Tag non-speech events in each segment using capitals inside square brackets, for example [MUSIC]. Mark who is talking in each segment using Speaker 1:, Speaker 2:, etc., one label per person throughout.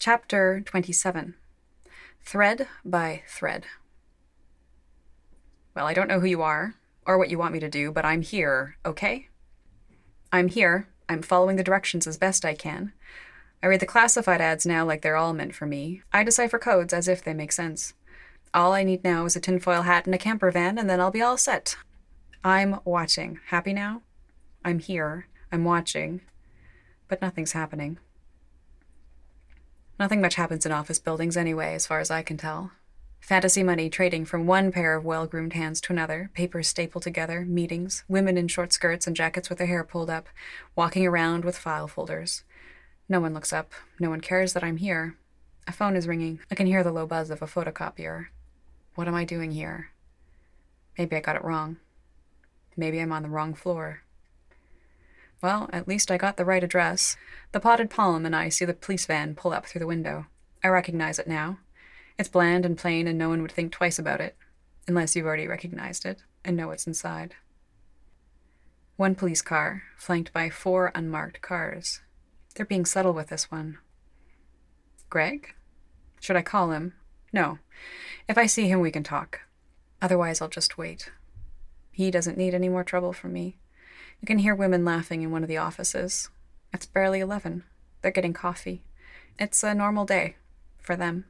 Speaker 1: Chapter 27 Thread by Thread. Well, I don't know who you are or what you want me to do, but I'm here, okay? I'm here. I'm following the directions as best I can. I read the classified ads now like they're all meant for me. I decipher codes as if they make sense. All I need now is a tinfoil hat and a camper van, and then I'll be all set. I'm watching. Happy now? I'm here. I'm watching. But nothing's happening. Nothing much happens in office buildings anyway, as far as I can tell. Fantasy money trading from one pair of well groomed hands to another, papers stapled together, meetings, women in short skirts and jackets with their hair pulled up, walking around with file folders. No one looks up. No one cares that I'm here. A phone is ringing. I can hear the low buzz of a photocopier. What am I doing here? Maybe I got it wrong. Maybe I'm on the wrong floor. Well, at least I got the right address. The potted palm and I see the police van pull up through the window. I recognize it now. It's bland and plain, and no one would think twice about it, unless you've already recognized it and know what's inside. One police car, flanked by four unmarked cars. They're being subtle with this one. Greg? Should I call him? No. If I see him, we can talk. Otherwise, I'll just wait. He doesn't need any more trouble from me. You can hear women laughing in one of the offices. It's barely 11. They're getting coffee. It's a normal day for them.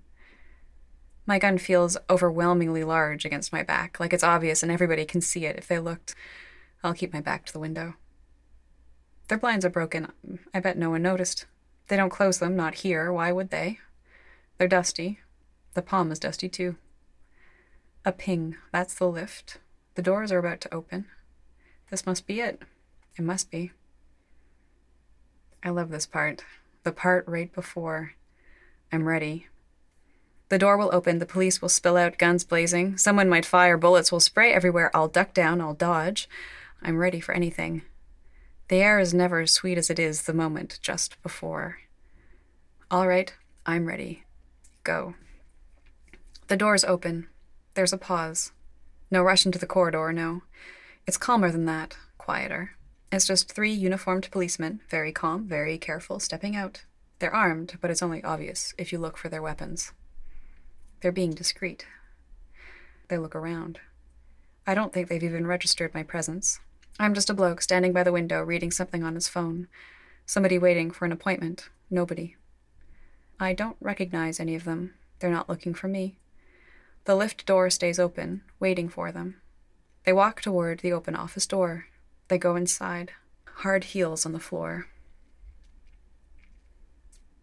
Speaker 1: My gun feels overwhelmingly large against my back, like it's obvious and everybody can see it if they looked. I'll keep my back to the window. Their blinds are broken. I bet no one noticed. They don't close them, not here. Why would they? They're dusty. The palm is dusty too. A ping. That's the lift. The doors are about to open. This must be it. It must be. I love this part. The part right before. I'm ready. The door will open, the police will spill out, guns blazing. Someone might fire, bullets will spray everywhere. I'll duck down, I'll dodge. I'm ready for anything. The air is never as sweet as it is the moment just before. All right, I'm ready. Go. The doors open. There's a pause. No rush into the corridor, no. It's calmer than that, quieter. It's just three uniformed policemen, very calm, very careful, stepping out. They're armed, but it's only obvious if you look for their weapons. They're being discreet. They look around. I don't think they've even registered my presence. I'm just a bloke standing by the window reading something on his phone. Somebody waiting for an appointment. Nobody. I don't recognize any of them. They're not looking for me. The lift door stays open, waiting for them. They walk toward the open office door, they go inside, hard heels on the floor.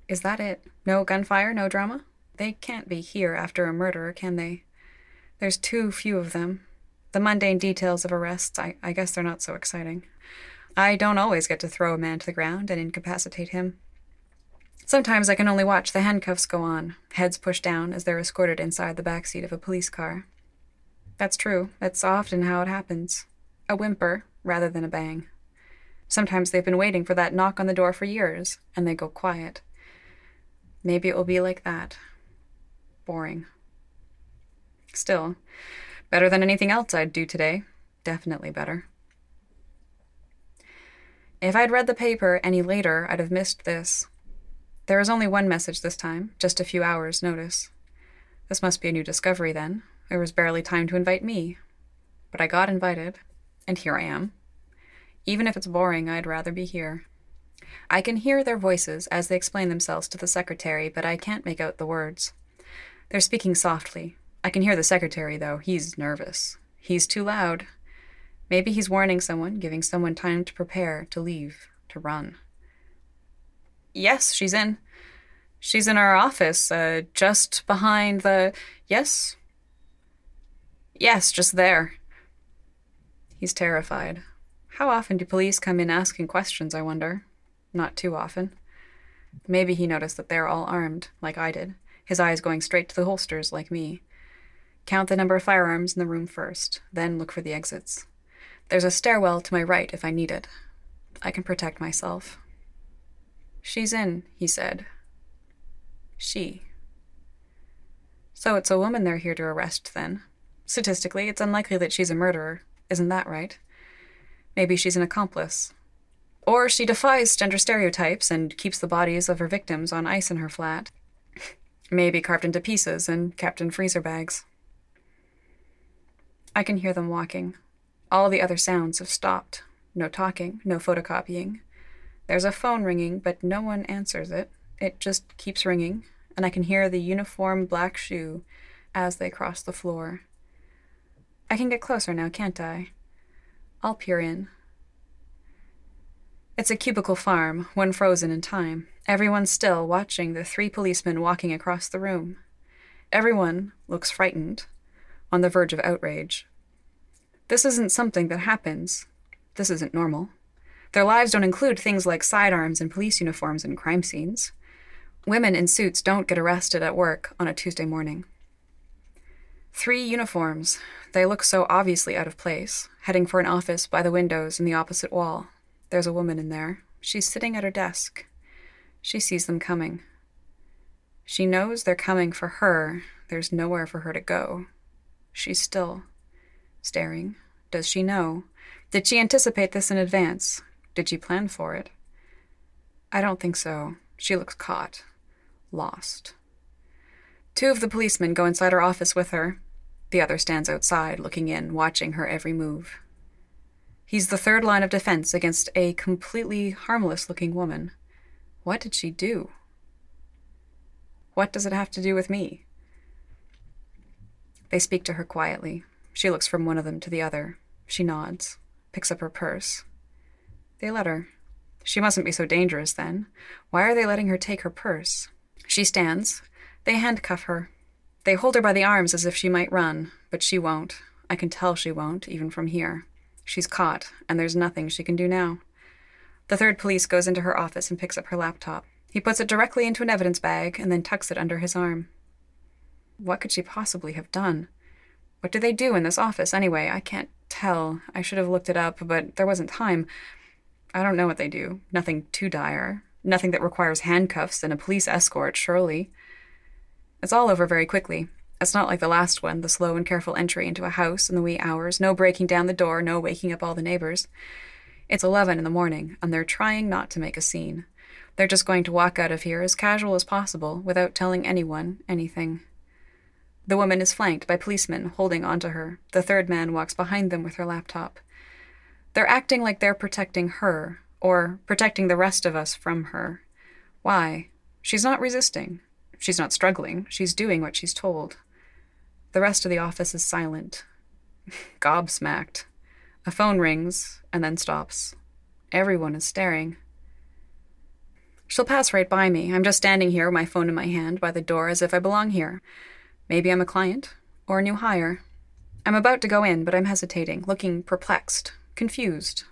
Speaker 1: Is that it? No gunfire, no drama? They can't be here after a murder, can they? There's too few of them. The mundane details of arrests, I, I guess they're not so exciting. I don't always get to throw a man to the ground and incapacitate him. Sometimes I can only watch the handcuffs go on, heads pushed down as they're escorted inside the back seat of a police car. That's true. That's often how it happens. A whimper, rather than a bang. Sometimes they've been waiting for that knock on the door for years, and they go quiet. Maybe it will be like that. Boring. Still, better than anything else I'd do today. Definitely better. If I'd read the paper any later, I'd have missed this. There is only one message this time, just a few hours' notice. This must be a new discovery then. There was barely time to invite me. But I got invited, and here I am. Even if it's boring, I'd rather be here. I can hear their voices as they explain themselves to the secretary, but I can't make out the words. They're speaking softly. I can hear the secretary, though. He's nervous. He's too loud. Maybe he's warning someone, giving someone time to prepare, to leave, to run. Yes, she's in. She's in our office, uh, just behind the. Yes? Yes, just there. He's terrified. How often do police come in asking questions, I wonder? Not too often. Maybe he noticed that they're all armed, like I did, his eyes going straight to the holsters, like me. Count the number of firearms in the room first, then look for the exits. There's a stairwell to my right if I need it. I can protect myself. She's in, he said. She. So it's a woman they're here to arrest, then. Statistically, it's unlikely that she's a murderer. Isn't that right? Maybe she's an accomplice. Or she defies gender stereotypes and keeps the bodies of her victims on ice in her flat. [LAUGHS] Maybe carved into pieces and kept in freezer bags. I can hear them walking. All the other sounds have stopped. No talking, no photocopying. There's a phone ringing, but no one answers it. It just keeps ringing, and I can hear the uniform black shoe as they cross the floor. I can get closer now, can't I? I'll peer in. It's a cubicle farm, one frozen in time. Everyone still watching the three policemen walking across the room. Everyone looks frightened, on the verge of outrage. This isn't something that happens. This isn't normal. Their lives don't include things like sidearms and police uniforms and crime scenes. Women in suits don't get arrested at work on a Tuesday morning. Three uniforms. They look so obviously out of place, heading for an office by the windows in the opposite wall. There's a woman in there. She's sitting at her desk. She sees them coming. She knows they're coming for her. There's nowhere for her to go. She's still staring. Does she know? Did she anticipate this in advance? Did she plan for it? I don't think so. She looks caught, lost. Two of the policemen go inside her office with her. The other stands outside, looking in, watching her every move. He's the third line of defense against a completely harmless looking woman. What did she do? What does it have to do with me? They speak to her quietly. She looks from one of them to the other. She nods, picks up her purse. They let her. She mustn't be so dangerous then. Why are they letting her take her purse? She stands. They handcuff her. They hold her by the arms as if she might run, but she won't. I can tell she won't, even from here. She's caught, and there's nothing she can do now. The third police goes into her office and picks up her laptop. He puts it directly into an evidence bag and then tucks it under his arm. What could she possibly have done? What do they do in this office, anyway? I can't tell. I should have looked it up, but there wasn't time. I don't know what they do. Nothing too dire. Nothing that requires handcuffs and a police escort, surely. It's all over very quickly. It's not like the last one, the slow and careful entry into a house in the wee hours, no breaking down the door, no waking up all the neighbors. It's 11 in the morning, and they're trying not to make a scene. They're just going to walk out of here as casual as possible without telling anyone anything. The woman is flanked by policemen holding onto her. The third man walks behind them with her laptop. They're acting like they're protecting her, or protecting the rest of us from her. Why? She's not resisting. She's not struggling. She's doing what she's told. The rest of the office is silent, [LAUGHS] gobsmacked. A phone rings and then stops. Everyone is staring. She'll pass right by me. I'm just standing here, my phone in my hand, by the door as if I belong here. Maybe I'm a client or a new hire. I'm about to go in, but I'm hesitating, looking perplexed, confused.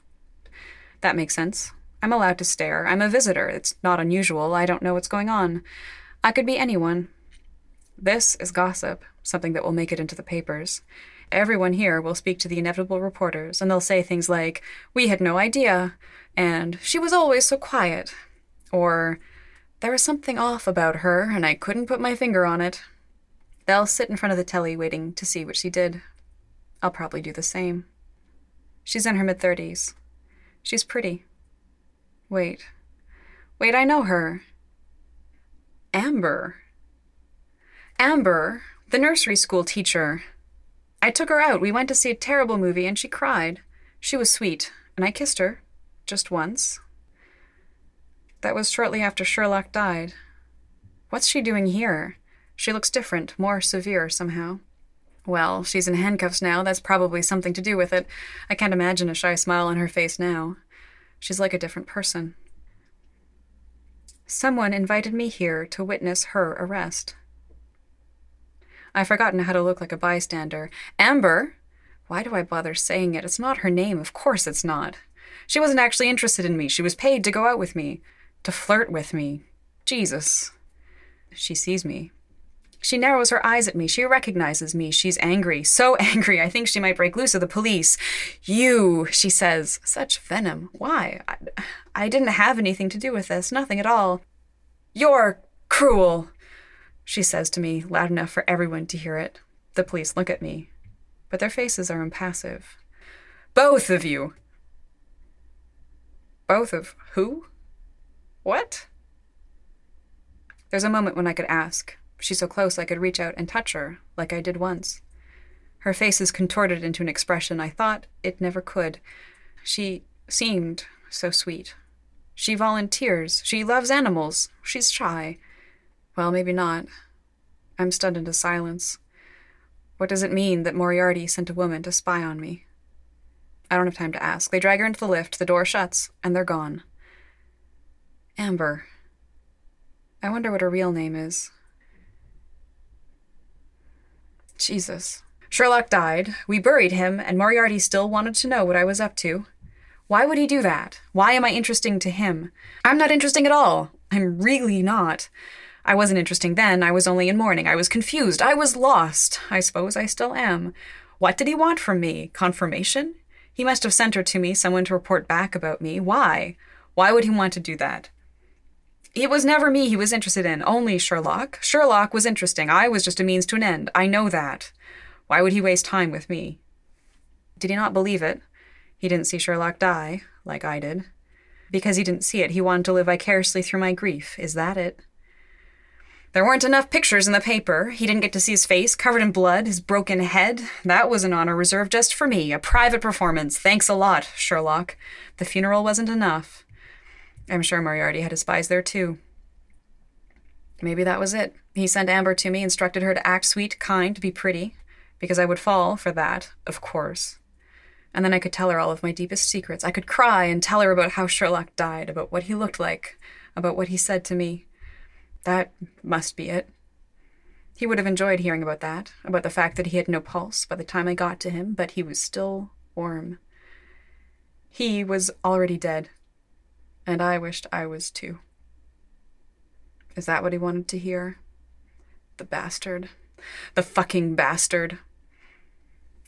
Speaker 1: That makes sense. I'm allowed to stare. I'm a visitor. It's not unusual. I don't know what's going on. I could be anyone. This is gossip, something that will make it into the papers. Everyone here will speak to the inevitable reporters, and they'll say things like, We had no idea, and She was always so quiet, or There was something off about her, and I couldn't put my finger on it. They'll sit in front of the telly waiting to see what she did. I'll probably do the same. She's in her mid 30s. She's pretty. Wait. Wait, I know her. Amber. Amber, the nursery school teacher. I took her out. We went to see a terrible movie and she cried. She was sweet, and I kissed her. Just once. That was shortly after Sherlock died. What's she doing here? She looks different, more severe somehow. Well, she's in handcuffs now. That's probably something to do with it. I can't imagine a shy smile on her face now. She's like a different person. Someone invited me here to witness her arrest. I've forgotten how to look like a bystander. Amber! Why do I bother saying it? It's not her name. Of course it's not. She wasn't actually interested in me. She was paid to go out with me, to flirt with me. Jesus. She sees me. She narrows her eyes at me. She recognizes me. She's angry. So [LAUGHS] angry, I think she might break loose of the police. You, she says. Such venom. Why? I, I didn't have anything to do with this. Nothing at all. You're cruel, she says to me, loud enough for everyone to hear it. The police look at me, but their faces are impassive. Both of you! Both of who? What? There's a moment when I could ask, She's so close I could reach out and touch her, like I did once. Her face is contorted into an expression I thought it never could. She seemed so sweet. She volunteers. She loves animals. She's shy. Well, maybe not. I'm stunned into silence. What does it mean that Moriarty sent a woman to spy on me? I don't have time to ask. They drag her into the lift, the door shuts, and they're gone. Amber. I wonder what her real name is. Jesus. Sherlock died. We buried him, and Moriarty still wanted to know what I was up to. Why would he do that? Why am I interesting to him? I'm not interesting at all. I'm really not. I wasn't interesting then. I was only in mourning. I was confused. I was lost. I suppose I still am. What did he want from me? Confirmation? He must have sent her to me, someone to report back about me. Why? Why would he want to do that? It was never me he was interested in, only Sherlock. Sherlock was interesting. I was just a means to an end. I know that. Why would he waste time with me? Did he not believe it? He didn't see Sherlock die, like I did. Because he didn't see it, he wanted to live vicariously through my grief. Is that it? There weren't enough pictures in the paper. He didn't get to see his face covered in blood, his broken head. That was an honor reserved just for me, a private performance. Thanks a lot, Sherlock. The funeral wasn't enough. I'm sure Moriarty had his spies there too. Maybe that was it. He sent Amber to me, instructed her to act sweet, kind, be pretty, because I would fall for that, of course. And then I could tell her all of my deepest secrets. I could cry and tell her about how Sherlock died, about what he looked like, about what he said to me. That must be it. He would have enjoyed hearing about that, about the fact that he had no pulse by the time I got to him, but he was still warm. He was already dead, and I wished I was too. Is that what he wanted to hear? The bastard. The fucking bastard.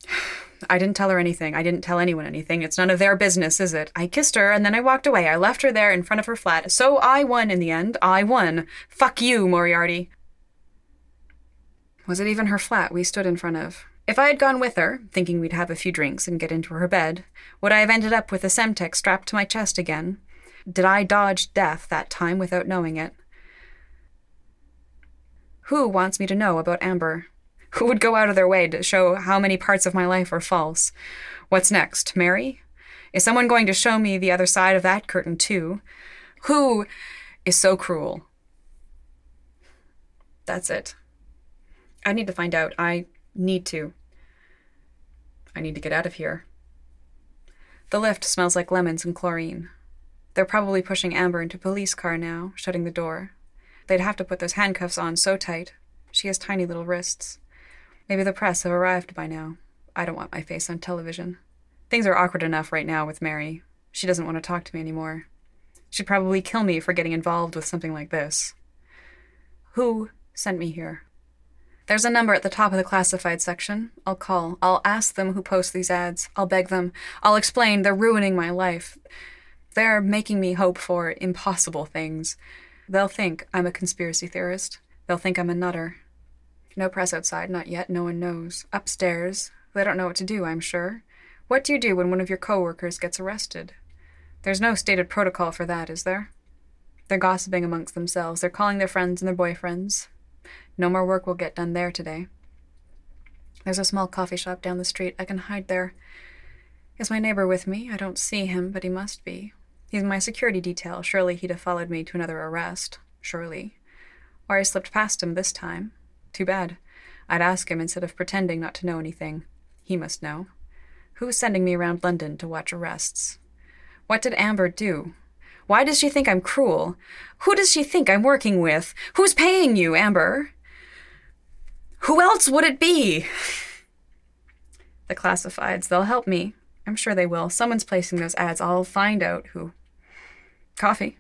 Speaker 1: [SIGHS] I didn't tell her anything. I didn't tell anyone anything. It's none of their business, is it? I kissed her and then I walked away. I left her there in front of her flat. So I won in the end. I won. Fuck you, Moriarty. Was it even her flat we stood in front of? If I had gone with her, thinking we'd have a few drinks and get into her bed, would I have ended up with a Semtex strapped to my chest again? Did I dodge death that time without knowing it? Who wants me to know about Amber? Who would go out of their way to show how many parts of my life are false? What's next? Mary? Is someone going to show me the other side of that curtain, too? Who is so cruel? That's it. I need to find out. I need to. I need to get out of here. The lift smells like lemons and chlorine. They're probably pushing Amber into police car now, shutting the door. They'd have to put those handcuffs on so tight. She has tiny little wrists. Maybe the press have arrived by now. I don't want my face on television. Things are awkward enough right now with Mary. She doesn't want to talk to me anymore. She'd probably kill me for getting involved with something like this. Who sent me here? There's a number at the top of the classified section. I'll call. I'll ask them who post these ads. I'll beg them. I'll explain they're ruining my life. They're making me hope for impossible things. They'll think I'm a conspiracy theorist. They'll think I'm a nutter. No press outside, not yet. No one knows. Upstairs, they don't know what to do, I'm sure. What do you do when one of your coworkers gets arrested? There's no stated protocol for that, is there? They're gossiping amongst themselves. They're calling their friends and their boyfriends. No more work will get done there today. There's a small coffee shop down the street. I can hide there. Is my neighbor with me? I don't see him, but he must be. He's my security detail. Surely he'd have followed me to another arrest. Surely. Or I slipped past him this time. Too bad. I'd ask him instead of pretending not to know anything. He must know. Who's sending me around London to watch arrests? What did Amber do? Why does she think I'm cruel? Who does she think I'm working with? Who's paying you, Amber? Who else would it be? [LAUGHS] The classifieds, they'll help me. I'm sure they will. Someone's placing those ads. I'll find out who. Coffee.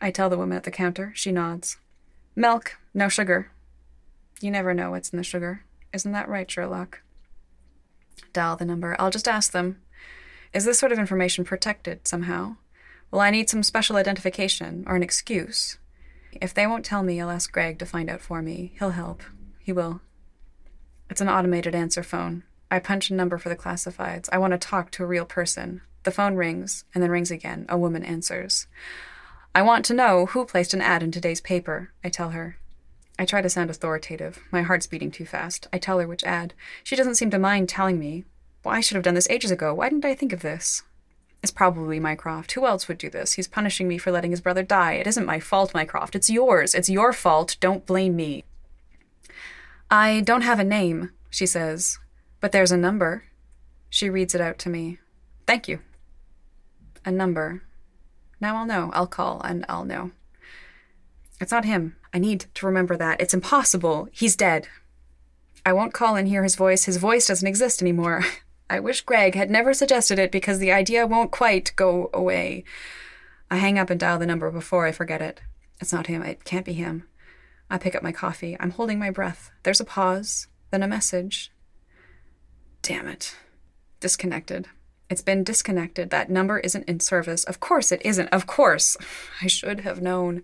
Speaker 1: I tell the woman at the counter. She nods. Milk, no sugar. You never know what's in the sugar. Isn't that right, Sherlock? Dial the number. I'll just ask them. Is this sort of information protected somehow? Will I need some special identification or an excuse? If they won't tell me, I'll ask Greg to find out for me. He'll help. He will. It's an automated answer phone. I punch a number for the classifieds. I want to talk to a real person. The phone rings and then rings again. A woman answers. I want to know who placed an ad in today's paper, I tell her. I try to sound authoritative. My heart's beating too fast. I tell her which ad. She doesn't seem to mind telling me. Well, I should have done this ages ago. Why didn't I think of this? It's probably Mycroft. Who else would do this? He's punishing me for letting his brother die. It isn't my fault, Mycroft. It's yours. It's your fault. Don't blame me. I don't have a name, she says, but there's a number. She reads it out to me. Thank you. A number. Now I'll know. I'll call and I'll know. It's not him. I need to remember that. It's impossible. He's dead. I won't call and hear his voice. His voice doesn't exist anymore. [LAUGHS] I wish Greg had never suggested it because the idea won't quite go away. I hang up and dial the number before I forget it. It's not him. It can't be him. I pick up my coffee. I'm holding my breath. There's a pause, then a message. Damn it. Disconnected. It's been disconnected. That number isn't in service. Of course it isn't. Of course. [LAUGHS] I should have known.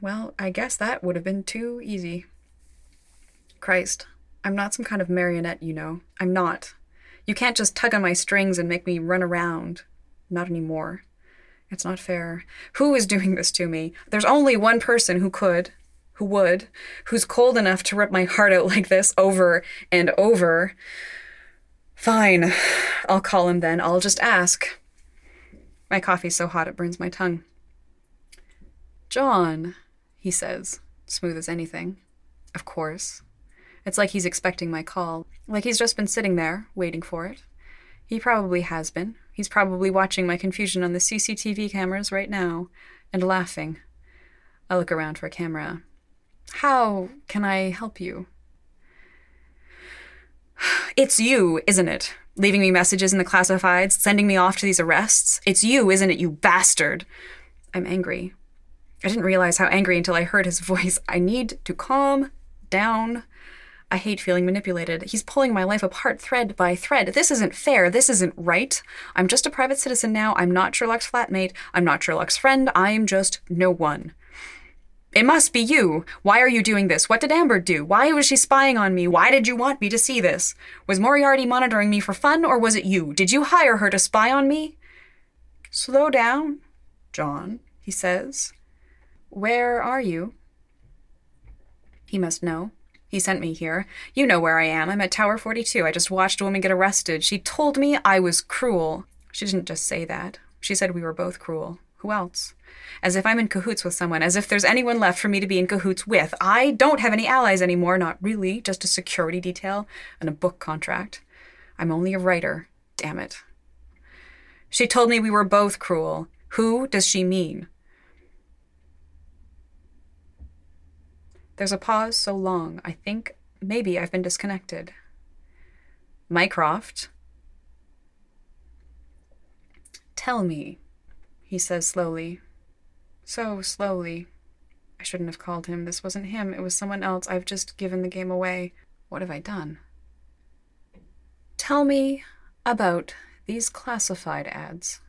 Speaker 1: Well, I guess that would have been too easy. Christ, I'm not some kind of marionette, you know. I'm not. You can't just tug on my strings and make me run around. Not anymore. It's not fair. Who is doing this to me? There's only one person who could, who would, who's cold enough to rip my heart out like this over and over. Fine. I'll call him then. I'll just ask. My coffee's so hot it burns my tongue. John, he says, smooth as anything. Of course. It's like he's expecting my call, like he's just been sitting there, waiting for it. He probably has been. He's probably watching my confusion on the CCTV cameras right now and laughing. I look around for a camera. How can I help you? It's you, isn't it? Leaving me messages in the classifieds, sending me off to these arrests. It's you, isn't it, you bastard? I'm angry. I didn't realize how angry until I heard his voice. I need to calm down. I hate feeling manipulated. He's pulling my life apart thread by thread. This isn't fair. This isn't right. I'm just a private citizen now. I'm not Sherlock's flatmate. I'm not Sherlock's friend. I'm just no one. It must be you. Why are you doing this? What did Amber do? Why was she spying on me? Why did you want me to see this? Was Moriarty monitoring me for fun, or was it you? Did you hire her to spy on me? Slow down, John, he says. Where are you? He must know. He sent me here. You know where I am. I'm at Tower 42. I just watched a woman get arrested. She told me I was cruel. She didn't just say that. She said we were both cruel. Who else? As if I'm in cahoots with someone, as if there's anyone left for me to be in cahoots with. I don't have any allies anymore, not really, just a security detail and a book contract. I'm only a writer. Damn it. She told me we were both cruel. Who does she mean? There's a pause so long, I think maybe I've been disconnected. Mycroft. Tell me, he says slowly. So slowly. I shouldn't have called him. This wasn't him. It was someone else. I've just given the game away. What have I done? Tell me about these classified ads.